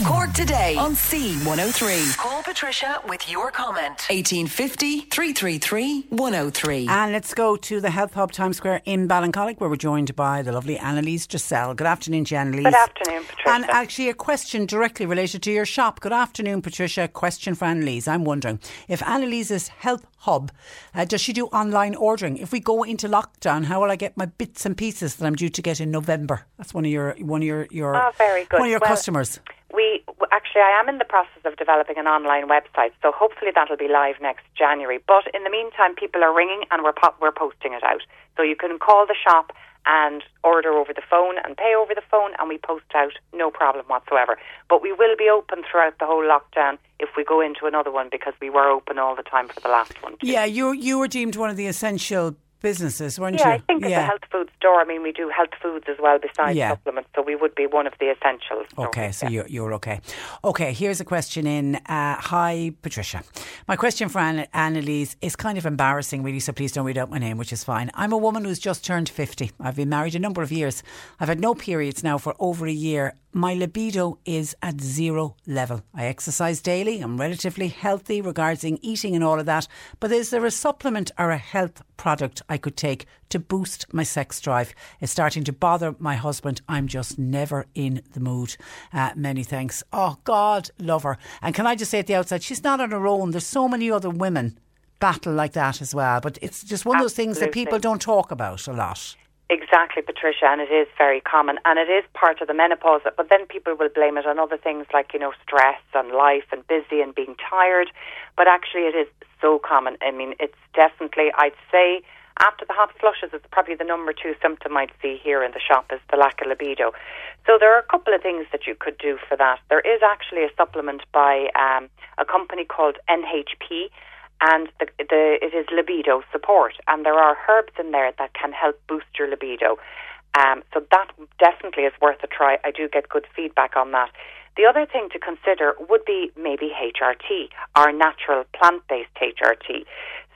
Cork today on C103. Call Patricia with your comment. 1850 333 103. And let's go to the Health Hub Times Square in Ballincollig, where we're joined by the lovely Annalise Giselle. Good afternoon, Annalise. Good afternoon, Patricia. And actually, a question directly related to your shop. Good afternoon, Patricia. Question for Annalise. I'm wondering if Annalise's Health Hub uh, does she do online ordering? If we go into lockdown, how will I get my bits and pieces that I'm due to get in November? That's one of your one of your, your Oh, very good. one of your Well, customers. We actually, I am in the process of developing an online website, so hopefully that'll be live next January. But in the meantime, people are ringing and we're po- we're posting it out, so you can call the shop and order over the phone and pay over the phone, and we post out no problem whatsoever. But we will be open throughout the whole lockdown if we go into another one because we were open all the time for the last one. too. Yeah, you you were deemed one of the essential businesses, weren't Yeah, you? Yeah, I think yeah. it's a health food store. I mean, we do health foods as well besides Yeah. supplements, so we would be one of the essentials. Okay, so yeah. you're, you're okay. Okay, here's a question in. Uh, hi, Patricia. My question for Anna, Annalise is kind of embarrassing, really, so please don't read out my name, which is fine. I'm a woman who's just turned 50. I've been married a number of years. I've had no periods now for over a year. My libido is at zero level. I exercise daily. I'm relatively healthy regarding eating and all of that. But is there a supplement or a health product I could take to boost my sex drive? It's starting to bother my husband. I'm just never in the mood. Uh, many thanks. Oh, God, love her. And can I just say at the outside, she's not on her own. There's so many other women battle like that as well. But it's just one of those things that people don't talk about a lot. Exactly, Patricia, and it is very common, and it is part of the menopause. But then people will blame it on other things like you know stress and life and busy and being tired. But actually, it is so common. I mean, it's definitely I'd say after the hot flushes, it's probably the number two symptom I'd see here in the shop is the lack of libido. So there are a couple of things that you could do for that. There is actually a supplement by um, a company called NHP and the, the, it is libido support. And there are herbs in there that can help boost your libido. Um, so that definitely is worth a try. I do get good feedback on that. The other thing to consider would be maybe HRT, our natural plant-based HRT.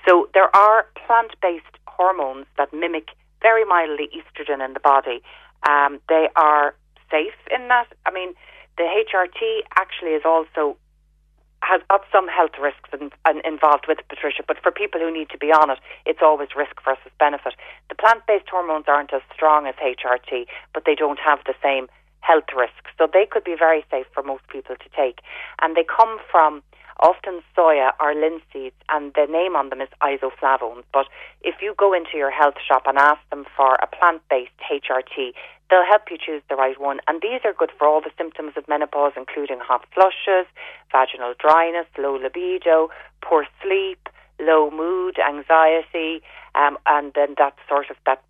So there are plant-based hormones that mimic very mildly estrogen in the body. Um, they are safe in that. I mean, the HRT actually is also has got some health risks in, in, involved with it, Patricia, but for people who need to be on it, it's always risk versus benefit. The plant based hormones aren't as strong as HRT, but they don't have the same health risks. So they could be very safe for most people to take. And they come from often soya or linseeds, and the name on them is isoflavones. But if you go into your health shop and ask them for a plant based HRT, they'll help you choose the right one. And these are good for all the symptoms of menopause, including hot flushes, vaginal dryness, low libido, poor sleep, low mood, anxiety, um, and then that sort of that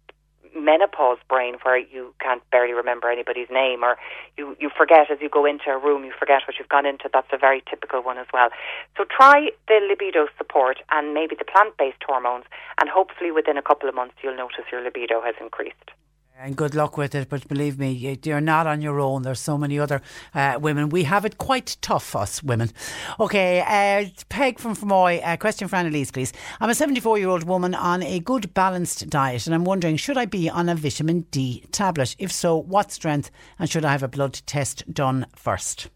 menopause brain where you can't barely remember anybody's name or you, you forget as you go into a room, you forget what you've gone into. That's a very typical one as well. So try the libido support and maybe the plant-based hormones and hopefully within a couple of months you'll notice your libido has increased. And good luck with it. But believe me, you- you're not on your own. There's so many other uh, women. We have it quite tough, us women. Okay, uh, Peg from Fermoy. Uh, question for Annalise, please. I'm a 74 year old woman on a good balanced diet, and I'm wondering should I be on a vitamin D tablet? If so, what strength? And should I have a blood test done first?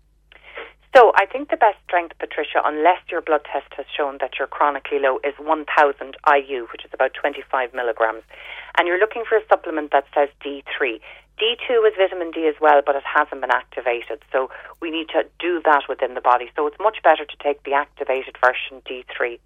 So I think the best strength, Patricia, unless your blood test has shown that you're chronically low, is 1,000 IU, which is about 25 milligrams. And you're looking for a supplement that says D3. D2 is vitamin D as well, but it hasn't been activated. So we need to do that within the body. So it's much better to take the activated version D3.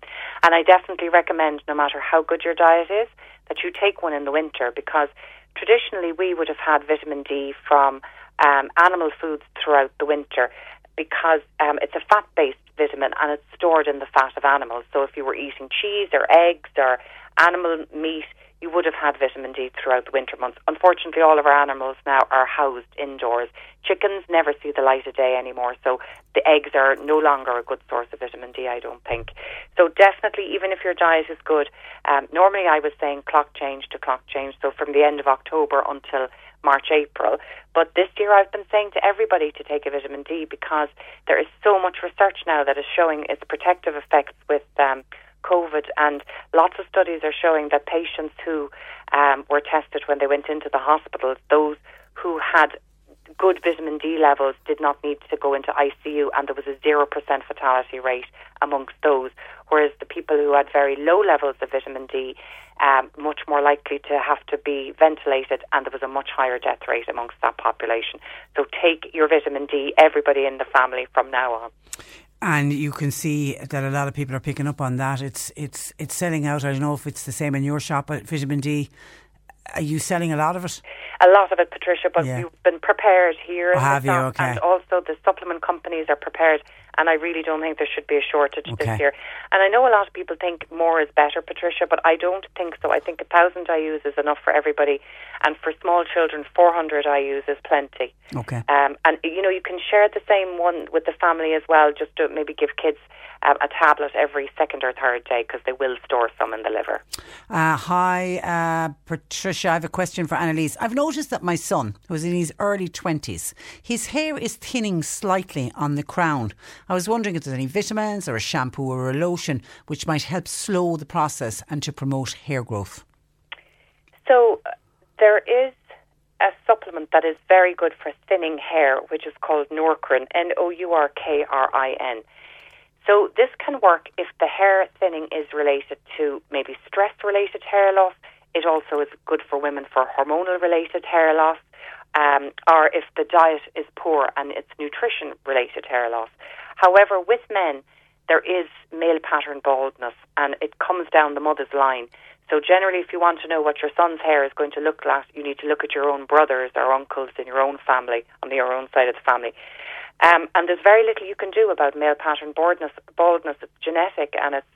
And I definitely recommend, no matter how good your diet is, that you take one in the winter because traditionally we would have had vitamin D from um, animal foods throughout the winter because um, it's a fat based vitamin and it's stored in the fat of animals. So if you were eating cheese or eggs or animal meat, you would have had vitamin D throughout the winter months. Unfortunately, all of our animals now are housed indoors. Chickens never see the light of day anymore, so the eggs are no longer a good source of vitamin D, I don't think. So, definitely, even if your diet is good, um, normally I was saying clock change to clock change, so from the end of October until March, April. But this year I've been saying to everybody to take a vitamin D because there is so much research now that is showing its protective effects with um, COVID, and lots of studies are showing that patients who um, were tested when they went into the hospitals, those who had good vitamin D levels did not need to go into ICU, and there was a 0% fatality rate amongst those. Whereas the people who had very low levels of vitamin D, um, much more likely to have to be ventilated, and there was a much higher death rate amongst that population. So take your vitamin D, everybody in the family, from now on and you can see that a lot of people are picking up on that. It's it's it's selling out. I don't know if it's the same in your shop, but vitamin D. Are you selling a lot of it? A lot of it, Patricia. But yeah. we've been prepared here. Oh, have you? Okay. And also, the supplement companies are prepared and I really don't think there should be a shortage okay. this year. And I know a lot of people think more is better, Patricia, but I don't think so. I think a thousand IUs is enough for everybody, and for small children, four hundred IUs is plenty. Okay. Um, and you know you can share the same one with the family as well, just to maybe give kids um, a tablet every second or third day because they will store some in the liver. Uh, hi, uh, Patricia. I have a question for Annalise. I've noticed that my son, who's in his early 20s, his hair is thinning slightly on the crown. I was wondering if there's any vitamins or a shampoo or a lotion which might help slow the process and to promote hair growth. So, uh, there is a supplement that is very good for thinning hair, which is called Nourkrin, N O U R K R I N. So this can work if the hair thinning is related to maybe stress related hair loss. It also is good for women for hormonal related hair loss. Um, or if the diet is poor and it's nutrition related hair loss. However, with men, there is male pattern baldness and it comes down the mother's line. So generally, if you want to know what your son's hair is going to look like, you need to look at your own brothers or uncles in your own family, on your own side of the family. Um, and there's very little you can do about male pattern baldness. Baldness, it's genetic and it's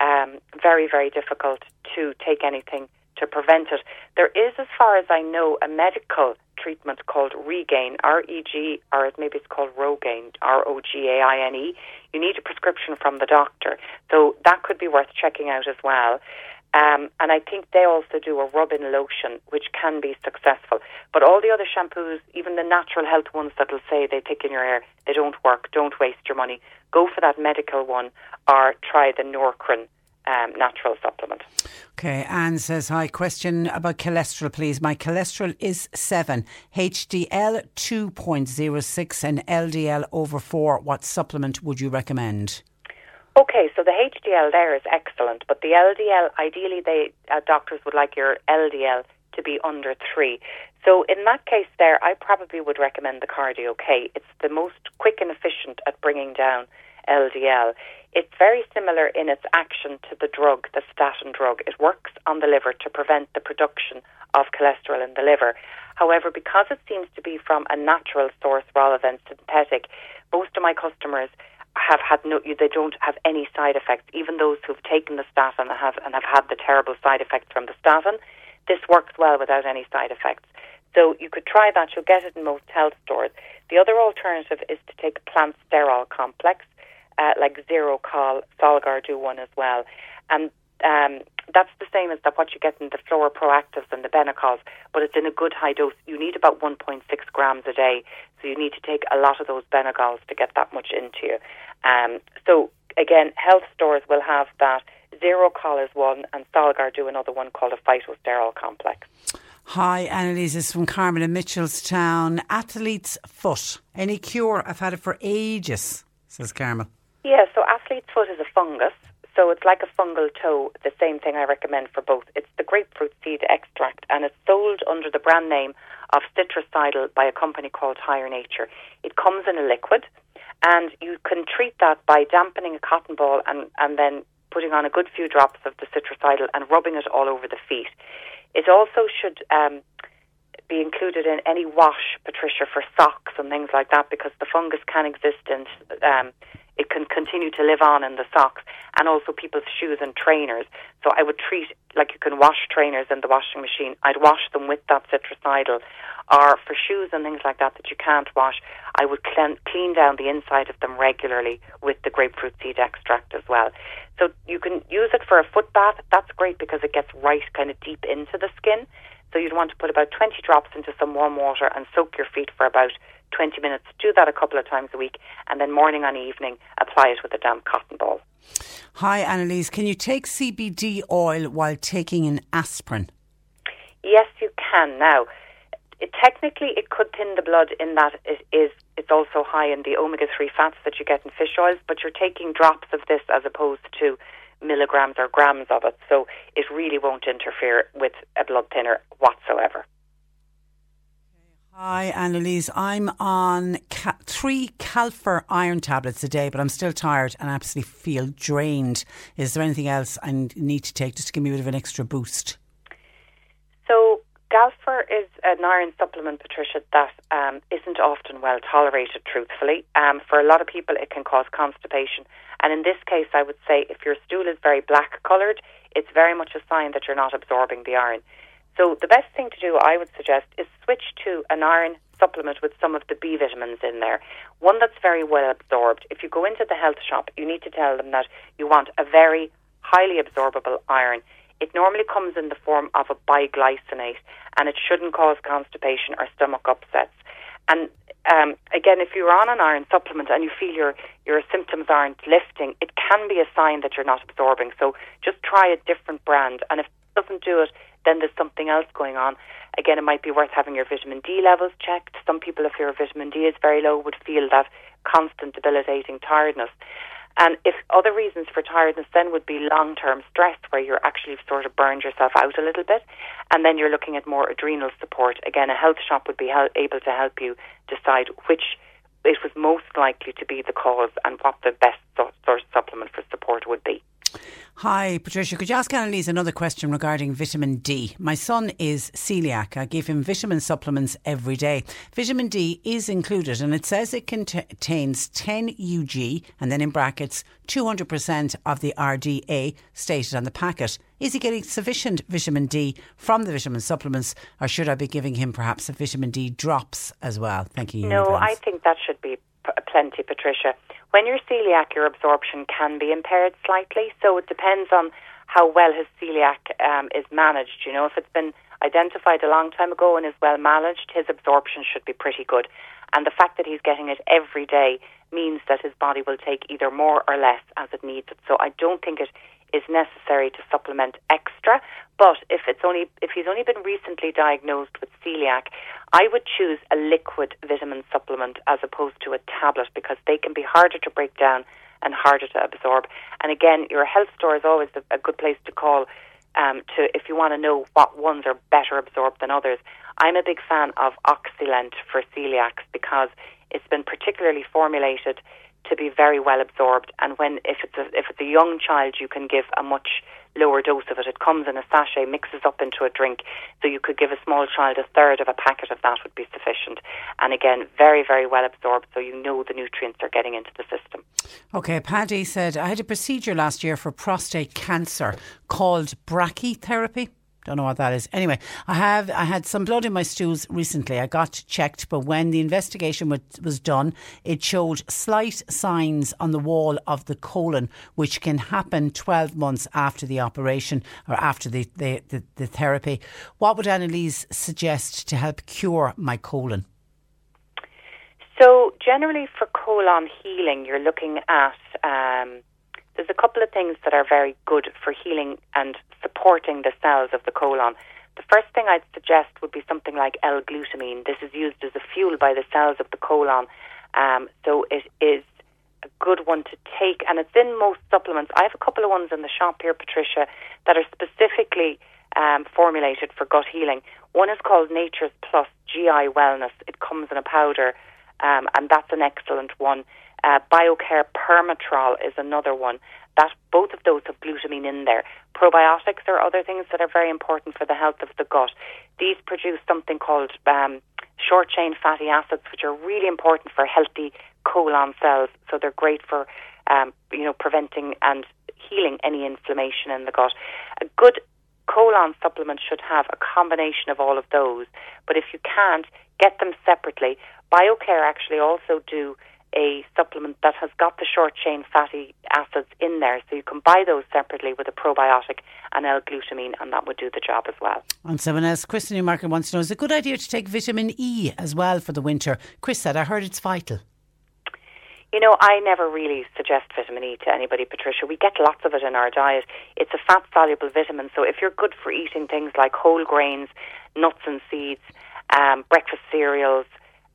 um, very, very difficult to take anything to prevent it. There is, as far as I know, a medical treatment called Regaine, R E G, or maybe it's called Rogaine, R O G A I N E. You need a prescription from the doctor. So that could be worth checking out as well. Um, and I think they also do a rub-in lotion, which can be successful. But all the other shampoos, even the natural health ones that will say they thicken your hair, they don't work. Don't waste your money. Go for that medical one or try the Nourkrin um, natural supplement. Okay, Anne says, Hi, question about cholesterol, please. My cholesterol is 7, HDL 2.06, and LDL over 4. What supplement would you recommend? Okay, so the HDL there is excellent, but the LDL, ideally, they uh, doctors would like your LDL to be under three. So in that case, there, I probably would recommend the Cardio K. It's the most quick and efficient at bringing down LDL. It's very similar in its action to the drug, the statin drug. It works on the liver to prevent the production of cholesterol in the liver. However, because it seems to be from a natural source rather than synthetic, most of my customers have had no, they don't have any side effects. Even those who've taken the statin have and have had the terrible side effects from the statin, this works well without any side effects. So you could try that. You'll get it in most health stores. The other alternative is to take a plant sterol complex, uh, like Zerochol Solgar do one as well, and um, that's the same as that what you get in the Flora Proactives and the Benecols, but it's in a good high dose. You need about 1.6 grams a day, so you need to take a lot of those Benecols to get that much into you. Um, so again, health stores will have that. Zerochol is one, and Solgar do another one called a phytosterol complex. Hi, Annalise is from Carmen in Mitchellstown. Athlete's foot. Any cure? I've had it for ages, says Carmel. Yeah, so athlete's foot is a fungus. So it's like a fungal toe, the same thing I recommend for both. It's the grapefruit seed extract and it's sold under the brand name of citricidal by a company called Higher Nature. It comes in a liquid, and you can treat that by dampening a cotton ball and, and then putting on a good few drops of the citricidal and rubbing it all over the feet. It also should um, be included in any wash, Patricia, for socks and things like that because the fungus can exist in um, it can continue to live on in the socks and also people's shoes and trainers. So I would treat like you can wash trainers in the washing machine. I'd wash them with that citricidal. Or for shoes and things like that that you can't wash, I would clean, clean down the inside of them regularly with the grapefruit seed extract as well. So you can use it for a foot bath. That's great because it gets right kind of deep into the skin. So you'd want to put about 20 drops into some warm water and soak your feet for about 20 minutes. Do that a couple of times a week, and then morning and evening, apply it with a damp cotton ball. Hi, Annalise. Can you take CBD oil while taking an aspirin? Yes, you can. Now, it, technically, it could thin the blood in that it is it's also high in the omega three fats that you get in fish oils, but you're taking drops of this as opposed to milligrams or grams of it, so it really won't interfere with a blood thinner whatsoever. Hi, Annalise. I'm on ca- three Galfer iron tablets a day, but I'm still tired and absolutely feel drained. Is there anything else I need to take just to give me a bit of an extra boost? So, Galfer is an iron supplement, Patricia, that um, not often well tolerated, truthfully. Um, for a lot of people, it can cause constipation. And in this case, I would say if your stool is very black coloured, it's very much a sign that you're not absorbing the iron. So the best thing to do, I would suggest, is switch to an iron supplement with some of the B vitamins in there. One that's very well absorbed. If you go into the health shop, you need to tell them that you want a very highly absorbable iron. It normally comes in the form of a biglycinate and it shouldn't cause constipation or stomach upsets. And um, again, if you're on an iron supplement and you feel your your symptoms aren't lifting, it can be a sign that you're not absorbing. So just try a different brand, and if doesn't do it, then there's something else going on. Again, it might be worth having your vitamin D levels checked. Some people, if your vitamin D is very low, would feel that constant debilitating tiredness. And if other reasons for tiredness then would be long term stress, where you're actually sort of burned yourself out a little bit, and then you're looking at more adrenal support. Again, a health shop would be able to help you decide which it was most likely to be the cause and what the best sort of supplement for support would be. Hi, Patricia. Could you ask Annalise another question regarding vitamin D? My son is celiac. I give him vitamin supplements every day. Vitamin D is included and it says it contains 10 UG and then in brackets 200% of the RDA stated on the packet. Is he getting sufficient vitamin D from the vitamin supplements or should I be giving him perhaps a vitamin D drops as well? Thank you. No, I think that should be plenty, Patricia. When you're celiac, your absorption can be impaired slightly, so it depends on how well his celiac um, is managed. You know, if it's been identified a long time ago and is well managed, his absorption should be pretty good. And the fact that he's getting it every day means that his body will take either more or less as it needs it. So I don't think it is necessary to supplement extra. But if it's only if he's only been recently diagnosed with celiac, I would choose a liquid vitamin supplement as opposed to a tablet because they can be harder to break down and harder to absorb. And again, your health store is always a, good place to call um, to if you want to know what ones are better absorbed than others. I'm a big fan of Oxylent for celiacs because it's been particularly formulated to be very well absorbed. And when if it's a, if it's a young child, you can give a much lower dose of it. It comes in a sachet, mixes up into a drink. So you could give a small child a third of a packet of that would be sufficient. And again, very, very well absorbed, so you know the nutrients are getting into the system. Okay, Paddy said, I had a procedure last year for prostate cancer called brachytherapy. Don't know what that is. Anyway, I have I had some blood in my stools recently. I got checked, but when the investigation was, done, it showed slight signs on the wall of the colon, which can happen 12 months after the operation or after the, the, the, the therapy. What would Annalise suggest to help cure my colon? So, generally, for colon healing, you're looking at um, there's a couple of things that are very good for healing and supporting the cells of the colon. The first thing I'd suggest would be something like L-glutamine. This is used as a fuel by the cells of the colon, um, so it is a good one to take, and it's in most supplements. I have a couple of ones in the shop here, Patricia, that are specifically um, formulated for gut healing. One is called Nature's Plus GI Wellness. It comes in a powder, um, and that's an excellent one. Uh, BioCare Permatrol is another one. That both of those have glutamine in there. Probiotics are other things that are very important for the health of the gut. These produce something called um, short chain fatty acids, which are really important for healthy colon cells. So they're great for um, you know preventing and healing any inflammation in the gut. A good colon supplement should have a combination of all of those. But if you can't, get them separately. BioCare actually also do a supplement that has got the short chain fatty acids in there. So you can buy those separately with a probiotic and L-glutamine, and that would do the job as well. And someone else, Chris Newmarket wants to know, is it a good idea to take vitamin E as well for the winter? Chris said, I heard it's vital. You know, I never really suggest vitamin E to anybody, Patricia. We get lots of it in our diet. It's a fat soluble vitamin, so if you're good for eating things like whole grains, nuts and seeds, um, breakfast cereals,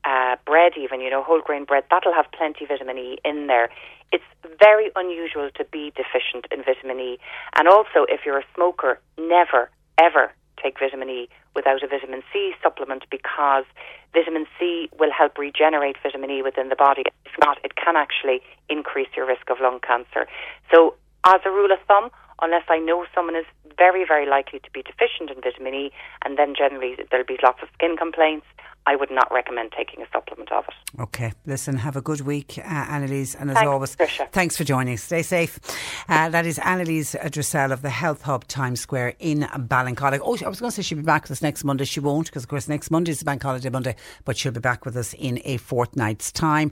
uh, bread, even, you know, whole grain bread, that'll have plenty of vitamin E in there. It's very unusual to be deficient in vitamin E. And also, if you're a smoker, never, ever take vitamin E without a vitamin C supplement because vitamin C will help regenerate vitamin E within the body. If not, it can actually increase your risk of lung cancer. So, as a rule of thumb, unless I know someone is very, very likely to be deficient in vitamin E, and then generally there'll be lots of skin complaints, I would not recommend taking a supplement of it. Okay, listen, have a good week, uh, Annalise, and as thanks, always, Tricia. thanks for joining us. Stay safe. Uh, that is Annalise Dressel of the Health Hub Times Square in Ballincollig. Oh, I was going to say she'll be back with us next Monday. She won't, because of course next Monday is the Bank Holiday Monday, but she'll be back with us in a fortnight's time.